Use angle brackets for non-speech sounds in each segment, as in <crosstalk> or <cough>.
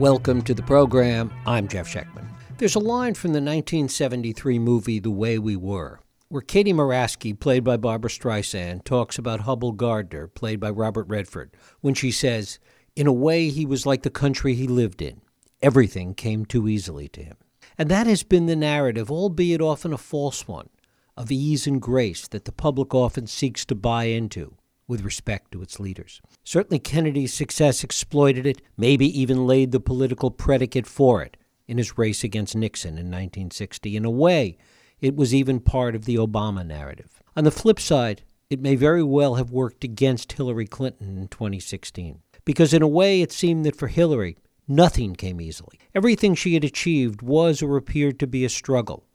Welcome to the program. I'm Jeff Schechtman. There's a line from the 1973 movie The Way We Were, where Katie Morosky, played by Barbra Streisand, talks about Hubbell Gardiner, played by Robert Redford, when she says, In a way, he was like the country he lived in. Everything came too easily to him. And that has been the narrative, albeit often a false one, of ease and grace that the public often seeks to buy into with respect to its leaders. Certainly, Kennedy's success exploited it, maybe even laid the political predicate for it in his race against Nixon in 1960. In a way, it was even part of the Obama narrative. On the flip side, it may very well have worked against Hillary Clinton in 2016. Because in a way, it seemed that for Hillary, nothing came easily. Everything she had achieved was or appeared to be a struggle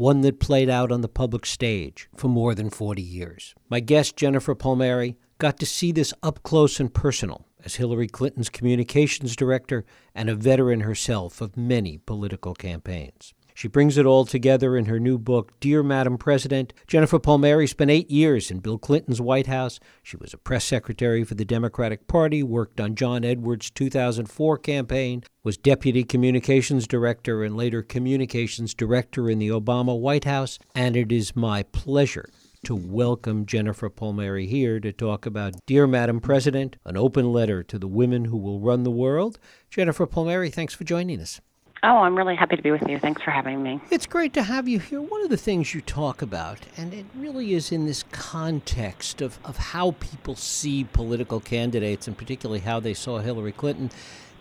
one that played out on the public stage for more than 40 years. My guest, Jennifer Palmieri, got to see this up close and personal as Hillary Clinton's communications director and a veteran herself of many political campaigns. She brings it all together in her new book, Dear Madam President. Jennifer Palmieri spent eight years in Bill Clinton's White House. She was a press secretary for the Democratic Party, worked on John Edwards' 2004 campaign, was deputy communications director and later communications director in the Obama White House. And it is my pleasure to welcome Jennifer Palmieri here to talk about Dear Madam President, an open letter to the women who will run the world. Jennifer Palmieri, thanks for joining us. Oh, I'm really happy to be with you. Thanks for having me. It's great to have you here. One of the things you talk about, and it really is in this context of, of how people see political candidates, and particularly how they saw Hillary Clinton,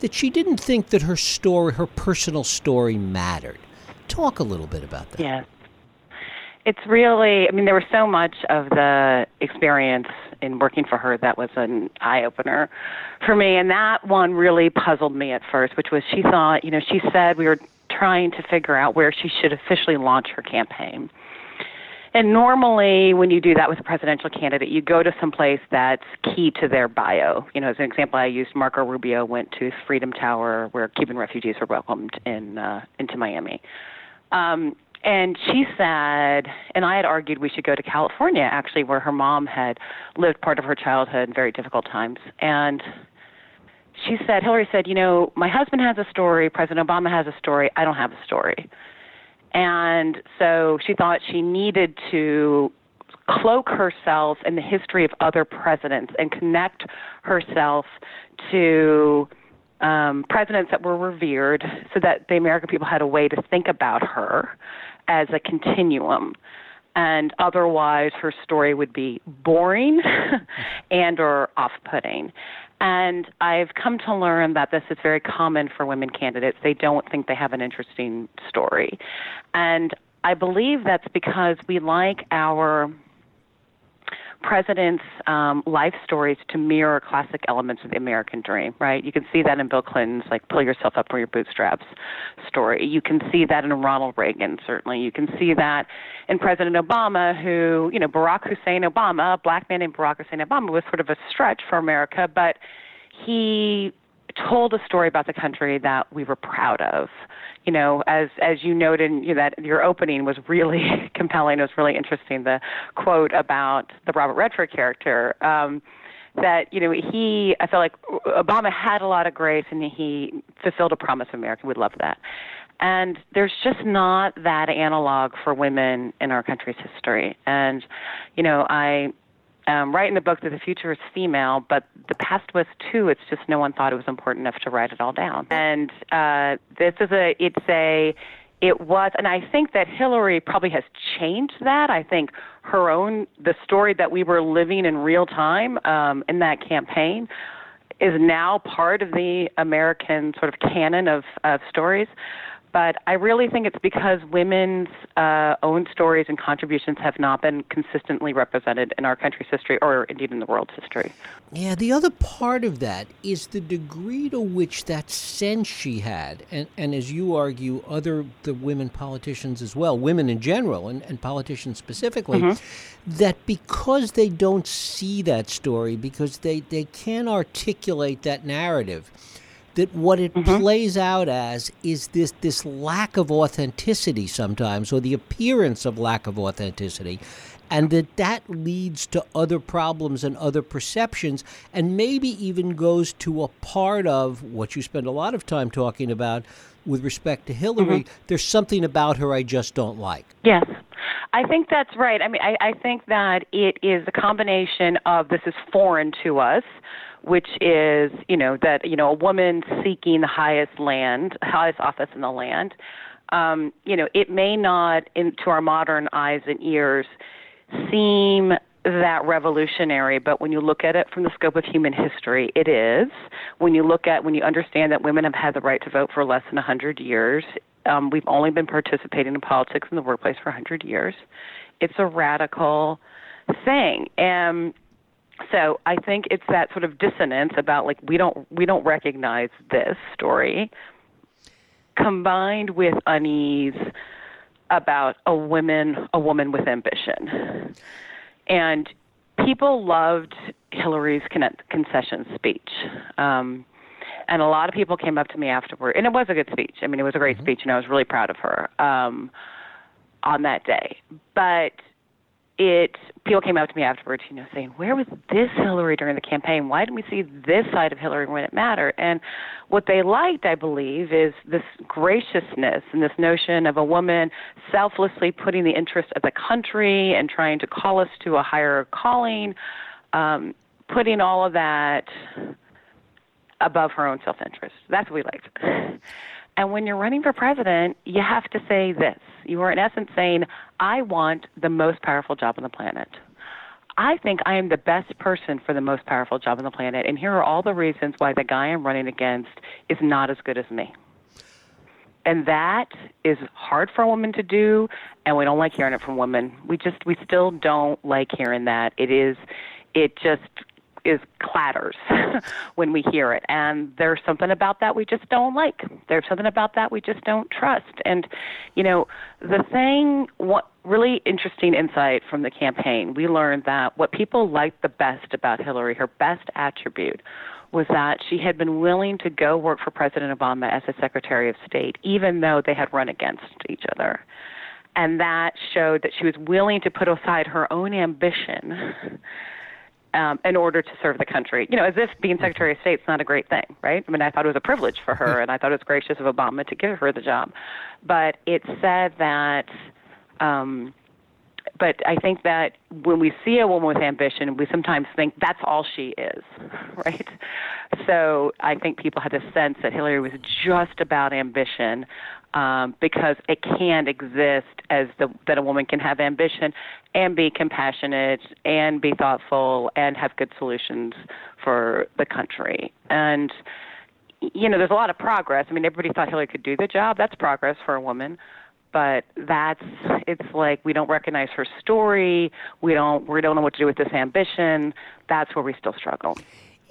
that she didn't think that her story, her personal story, mattered. Talk a little bit about that. Yeah. It's really, I mean, there was so much of the experience in working for her that was an eye opener for me. And that one really puzzled me at first, which was she thought, you know, she said we were trying to figure out where she should officially launch her campaign. And normally, when you do that with a presidential candidate, you go to some place that's key to their bio. You know, as an example, I used Marco Rubio went to Freedom Tower, where Cuban refugees were welcomed in uh, into Miami. Um, and she said, and I had argued we should go to California, actually, where her mom had lived part of her childhood in very difficult times. And she said, Hillary said, you know, my husband has a story, President Obama has a story, I don't have a story. And so she thought she needed to cloak herself in the history of other presidents and connect herself to um, presidents that were revered so that the American people had a way to think about her as a continuum. And otherwise her story would be boring <laughs> and or off-putting. And i've come to learn that this is very common for women candidates. They don't think they have an interesting story. And i believe that's because we like our president's um, life stories to mirror classic elements of the American dream, right? You can see that in Bill Clinton's like pull yourself up from your bootstraps story. You can see that in Ronald Reagan, certainly. You can see that in President Obama, who, you know, Barack Hussein Obama, a black man named Barack Hussein Obama, was sort of a stretch for America, but he told a story about the country that we were proud of. You know, as as you noted, you know, that your opening was really <laughs> compelling. It was really interesting. The quote about the Robert Redford character. Um, that you know he I felt like Obama had a lot of grace and he fulfilled a promise of America. We love that. And there's just not that analog for women in our country's history. And you know, I um, write in the book that the future is female, but the past was too. It's just no one thought it was important enough to write it all down. And uh, this is a, it's a, it was, and I think that Hillary probably has changed that. I think her own, the story that we were living in real time um, in that campaign is now part of the American sort of canon of, of stories but I really think it's because women's uh, own stories and contributions have not been consistently represented in our country's history or indeed in the world's history. Yeah, the other part of that is the degree to which that sense she had, and, and as you argue, other the women politicians as well, women in general and, and politicians specifically, mm-hmm. that because they don't see that story, because they, they can't articulate that narrative, that what it mm-hmm. plays out as is this this lack of authenticity sometimes or the appearance of lack of authenticity and that that leads to other problems and other perceptions, and maybe even goes to a part of what you spend a lot of time talking about with respect to Hillary. Mm-hmm. There's something about her I just don't like. Yes. I think that's right. I mean, I, I think that it is a combination of this is foreign to us, which is, you know, that, you know, a woman seeking the highest land, highest office in the land. Um, you know, it may not, in, to our modern eyes and ears, seem that revolutionary, but when you look at it from the scope of human history, it is. When you look at, when you understand that women have had the right to vote for less than 100 years, um, we've only been participating in politics in the workplace for 100 years. It's a radical thing. And so I think it's that sort of dissonance about like we don't we don't recognize this story combined with unease about a woman a woman with ambition and people loved Hillary's con concession speech. Um, and a lot of people came up to me afterward, and it was a good speech. I mean, it was a great mm-hmm. speech, and I was really proud of her um, on that day. But it people came up to me afterwards, you know, saying, "Where was this Hillary during the campaign? Why didn't we see this side of Hillary when it mattered?" And what they liked, I believe, is this graciousness and this notion of a woman selflessly putting the interest of the country and trying to call us to a higher calling, um, putting all of that above her own self-interest. That's what we liked. And when you're running for president, you have to say this. You are, in essence, saying, I want the most powerful job on the planet. I think I am the best person for the most powerful job on the planet. And here are all the reasons why the guy I'm running against is not as good as me. And that is hard for a woman to do, and we don't like hearing it from women. We just, we still don't like hearing that. It is, it just is clatters <laughs> when we hear it. And there's something about that we just don't like. There's something about that we just don't trust. And you know the thing what really interesting insight from the campaign we learned that what people liked the best about hillary her best attribute was that she had been willing to go work for president obama as a secretary of state even though they had run against each other. And that showed that she was willing to put aside her own ambition um, in order to serve the country. You know, as if being Secretary of State is not a great thing, right? I mean, I thought it was a privilege for her, and I thought it was gracious of Obama to give her the job. But it said that. Um, but I think that when we see a woman with ambition, we sometimes think that's all she is, <laughs> right? So I think people had a sense that Hillary was just about ambition, um, because it can't exist as the, that a woman can have ambition and be compassionate and be thoughtful and have good solutions for the country. And you know, there's a lot of progress. I mean, everybody thought Hillary could do the job. That's progress for a woman. But that's it's like we don't recognize her story. We don't we don't know what to do with this ambition. That's where we still struggle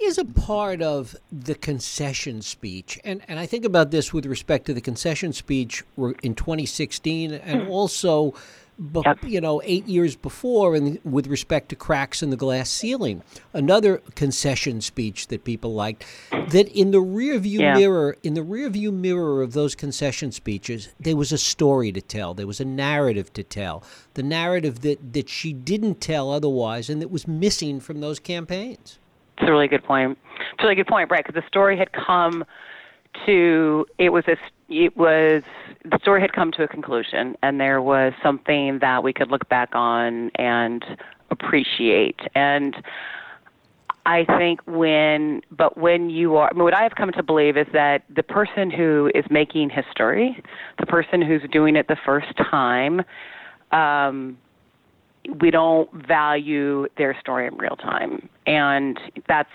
is a part of the concession speech. And, and I think about this with respect to the concession speech in 2016 and hmm. also, yep. you know, eight years before and with respect to cracks in the glass ceiling. Another concession speech that people liked that in the rearview yeah. mirror, in the rearview mirror of those concession speeches, there was a story to tell. There was a narrative to tell. The narrative that, that she didn't tell otherwise and that was missing from those campaigns. It's a really good point. It's a really good point, right? Because the story had come to it was a it was the story had come to a conclusion, and there was something that we could look back on and appreciate. And I think when, but when you are, I mean, what I have come to believe is that the person who is making history, the person who's doing it the first time, um, we don't value their story in real time, and that's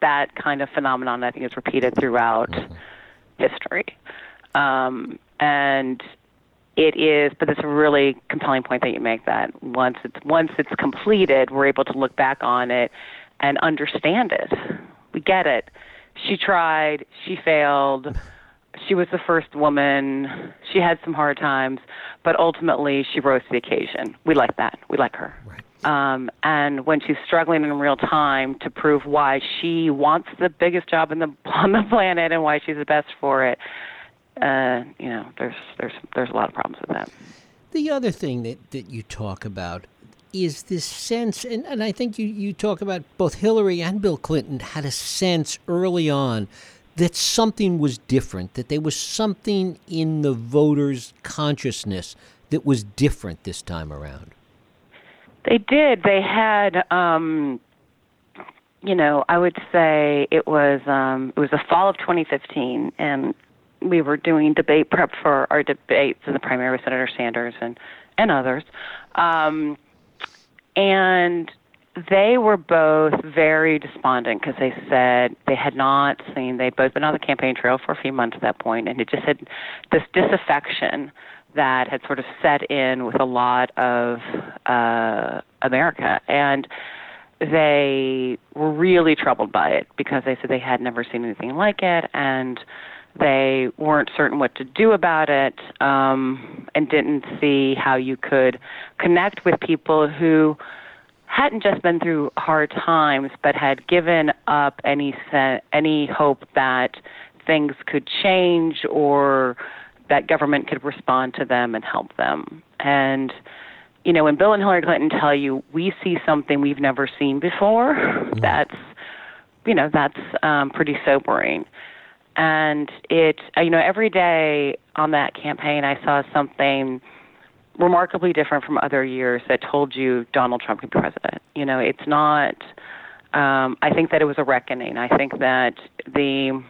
that kind of phenomenon. I think is repeated throughout mm-hmm. history, um, and it is. But it's a really compelling point that you make. That once it's once it's completed, we're able to look back on it and understand it. We get it. She tried. She failed <laughs> she was the first woman. She had some hard times, but ultimately she rose to the occasion. We like that. We like her. Right. Um, and when she's struggling in real time to prove why she wants the biggest job in the <laughs> on the planet and why she's the best for it, uh, you know, there's there's there's a lot of problems with that. The other thing that, that you talk about is this sense, and, and I think you, you talk about both Hillary and Bill Clinton had a sense early on that something was different, that there was something in the voters' consciousness that was different this time around. They did. They had, um, you know, I would say it was um, it was the fall of 2015, and we were doing debate prep for our debates in the primary with Senator Sanders and and others, um, and they were both very despondent because they said they had not seen they'd both been on the campaign trail for a few months at that point, and it just had this disaffection that had sort of set in with a lot of uh, America. And they were really troubled by it because they said they had never seen anything like it and they weren't certain what to do about it um, and didn't see how you could connect with people who hadn't just been through hard times but had given up any se- any hope that things could change or that government could respond to them and help them. And you know, when Bill and Hillary Clinton tell you we see something we've never seen before, mm-hmm. that's you know that's um, pretty sobering. And it, you know, every day on that campaign, I saw something remarkably different from other years that told you Donald Trump could be president. You know, it's not. Um, I think that it was a reckoning. I think that the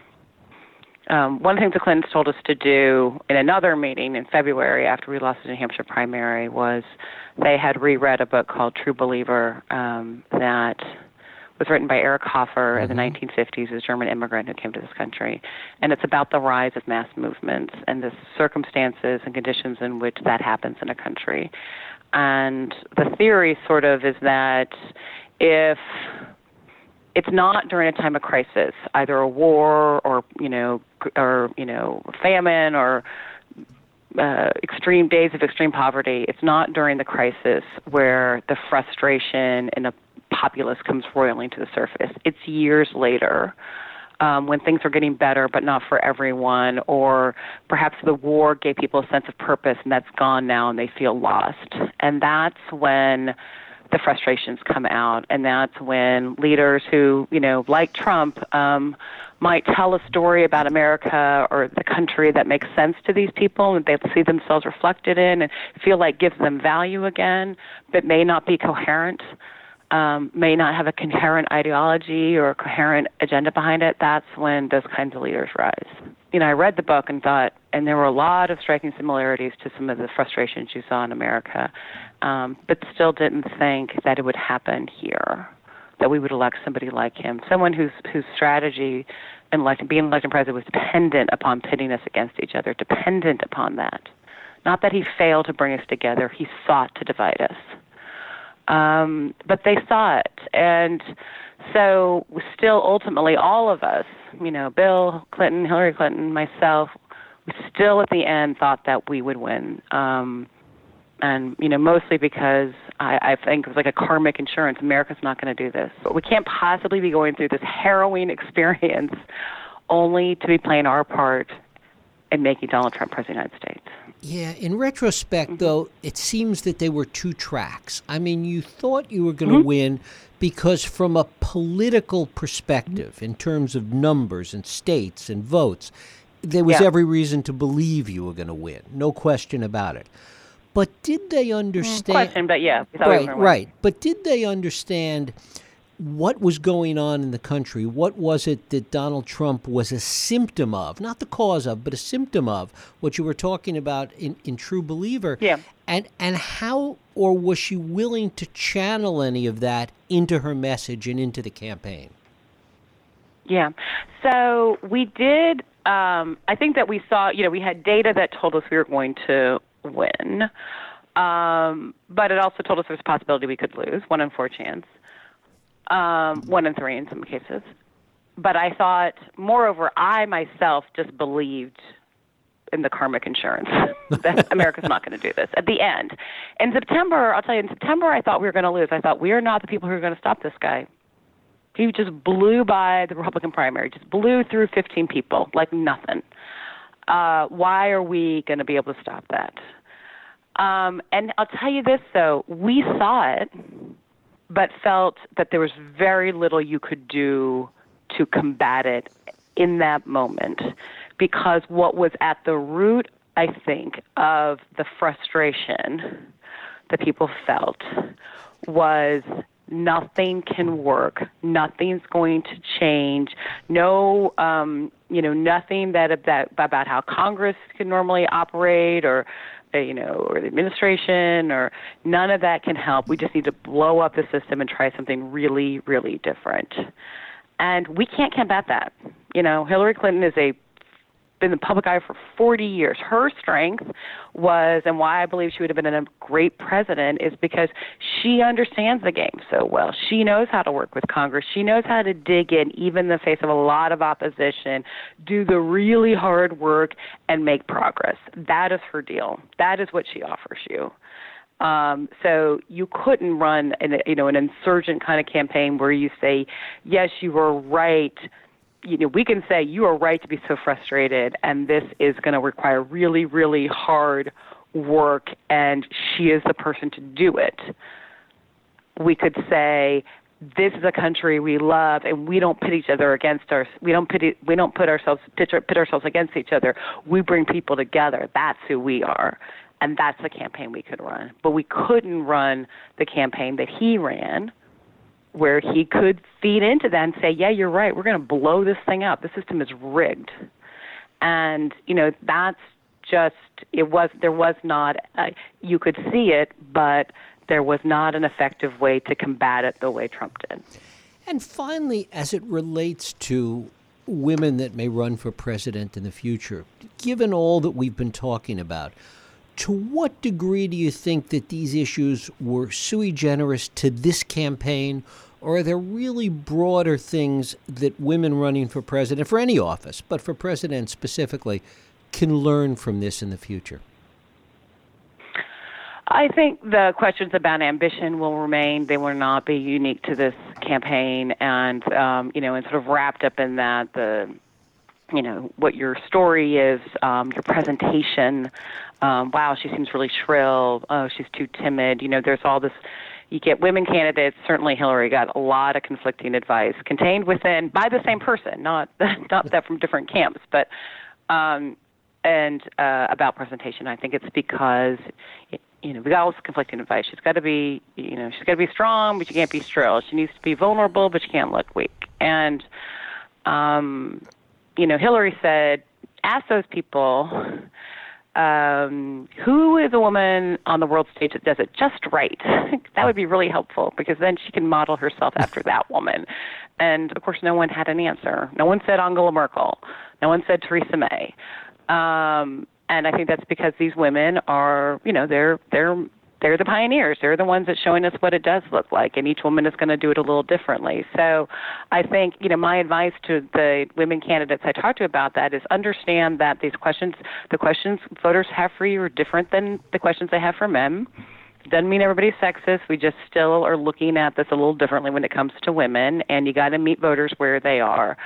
um, one things the Clintons told us to do in another meeting in February after we lost the New Hampshire primary was they had reread a book called True Believer um, that was written by Eric Hoffer mm-hmm. in the 1950s, mm-hmm. a German immigrant who came to this country. And it's about the rise of mass movements and the circumstances and conditions in which that happens in a country. And the theory sort of is that if it's not during a time of crisis, either a war or you know or you know famine or uh, extreme days of extreme poverty. It's not during the crisis where the frustration in a populace comes roiling to the surface. It's years later. Um, when things are getting better, but not for everyone, or perhaps the war gave people a sense of purpose and that's gone now and they feel lost. And that's when the frustrations come out, and that's when leaders who, you know, like Trump, um, might tell a story about America or the country that makes sense to these people and they see themselves reflected in and feel like gives them value again, but may not be coherent, um, may not have a coherent ideology or a coherent agenda behind it. That's when those kinds of leaders rise. You know, I read the book and thought, and there were a lot of striking similarities to some of the frustrations you saw in America um, but still didn't think that it would happen here, that we would elect somebody like him, someone whose whose strategy in electing, being elected president was dependent upon pitting us against each other, dependent upon that. Not that he failed to bring us together, he sought to divide us. Um, but they saw it, and so still ultimately all of us, you know, Bill Clinton, Hillary Clinton, myself, we still at the end thought that we would win. Um, and you know mostly because I, I think it was like a karmic insurance. America's not going to do this, but we can't possibly be going through this harrowing <laughs> experience only to be playing our part in making Donald Trump president of the United States. Yeah, in retrospect, mm-hmm. though, it seems that they were two tracks. I mean, you thought you were going to mm-hmm. win because, from a political perspective, mm-hmm. in terms of numbers and states and votes, there was yeah. every reason to believe you were going to win. No question about it. But did they mm, understand? Question, but yeah, right, right. But did they understand what was going on in the country? What was it that Donald Trump was a symptom of, not the cause of, but a symptom of what you were talking about in, in True Believer? Yeah. And and how or was she willing to channel any of that into her message and into the campaign? Yeah. So we did. Um, I think that we saw. You know, we had data that told us we were going to win. Um, but it also told us there's a possibility we could lose, one in four chance, um, one in three in some cases. But I thought, moreover, I myself just believed in the karmic insurance <laughs> that America's not going to do this at the end. In September, I'll tell you, in September, I thought we were going to lose. I thought we are not the people who are going to stop this guy. He just blew by the Republican primary, just blew through 15 people like nothing uh, why are we going to be able to stop that? Um, and I'll tell you this though, we saw it, but felt that there was very little you could do to combat it in that moment. Because what was at the root, I think, of the frustration that people felt was nothing can work nothing's going to change no um you know nothing that about how congress can normally operate or Uh, you know or the administration or none of that can help. We just need to blow up the system and try something really really different. And we can't combat that. You know hillary clinton is a been in the public eye for 40 years. Her strength was, and why I believe she would have been a great president, is because she understands the game so well. She knows how to work with Congress. She knows how to dig in, even in the face of a lot of opposition, do the really hard work, and make progress. That is her deal. That is what she offers you. Um, so you couldn't run, an, you know, an insurgent kind of campaign where you say, "Yes, you were right." You know, we can say you are right to be so frustrated, and this is going to require really, really hard work, and she is the person to do it. We could say this is a country we love, and we don't pit each other against our. We don't pit. We don't put ourselves pit, pit ourselves against each other. We bring people together. That's who we are, and that's the campaign we could run. But we couldn't run the campaign that he ran where he could feed into that and say, "Yeah, you're right. We're going to blow this thing up. The system is rigged." And you know, that's just it was there was not uh, you could see it, but there was not an effective way to combat it the way Trump did. And finally, as it relates to women that may run for president in the future, given all that we've been talking about, to what degree do you think that these issues were sui generis to this campaign, or are there really broader things that women running for president, for any office, but for president specifically, can learn from this in the future? I think the questions about ambition will remain. They will not be unique to this campaign, and um, you know, and sort of wrapped up in that the you know what your story is, um, your presentation. Um, wow, she seems really shrill. Oh, she's too timid. You know, there's all this. You get women candidates. Certainly, Hillary got a lot of conflicting advice contained within by the same person, not <laughs> not that from different camps, but um, and uh, about presentation. I think it's because. you know, we got all this conflicting advice. She's got to be, you know, she's got to be strong, but she can't be shrill. She needs to be vulnerable, but she can't look weak. And um, you know, Hillary said, ask those people um, who is a woman on the world stage that does it just right. <laughs> that would be really helpful because then she can model herself after <laughs> that woman. And of course, no one had an answer. No one said Angela Merkel. No one said Theresa May. Um, and I think that's because these women are, you know, they're they're they're the pioneers. They're the ones that's showing us what it does look like, and each woman is going to do it a little differently. So, I think you know my advice to the women candidates I talked to about that is understand that these questions, the questions voters have for you, are different than the questions they have for men. Doesn't mean everybody's sexist. We just still are looking at this a little differently when it comes to women, and you got to meet voters where they are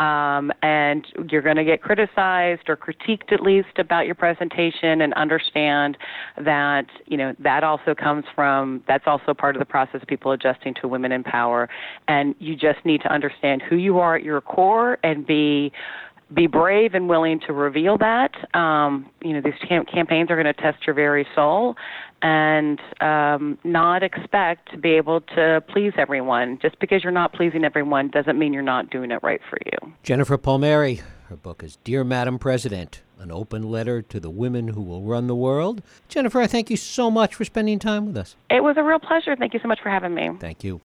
um, and you're going to get criticized or critiqued at least about your presentation and understand that you know that also comes from that's also part of the process of people adjusting to women in power and you just need to understand who you are at your core and be be brave and willing to reveal that. Um, you know, these cam- campaigns are going to test your very soul, and um, not expect to be able to please everyone. Just because you're not pleasing everyone doesn't mean you're not doing it right for you. Jennifer Palmieri, her book is Dear Madam President An Open Letter to the Women Who Will Run the World. Jennifer, I thank you so much for spending time with us. It was a real pleasure. Thank you so much for having me. Thank you.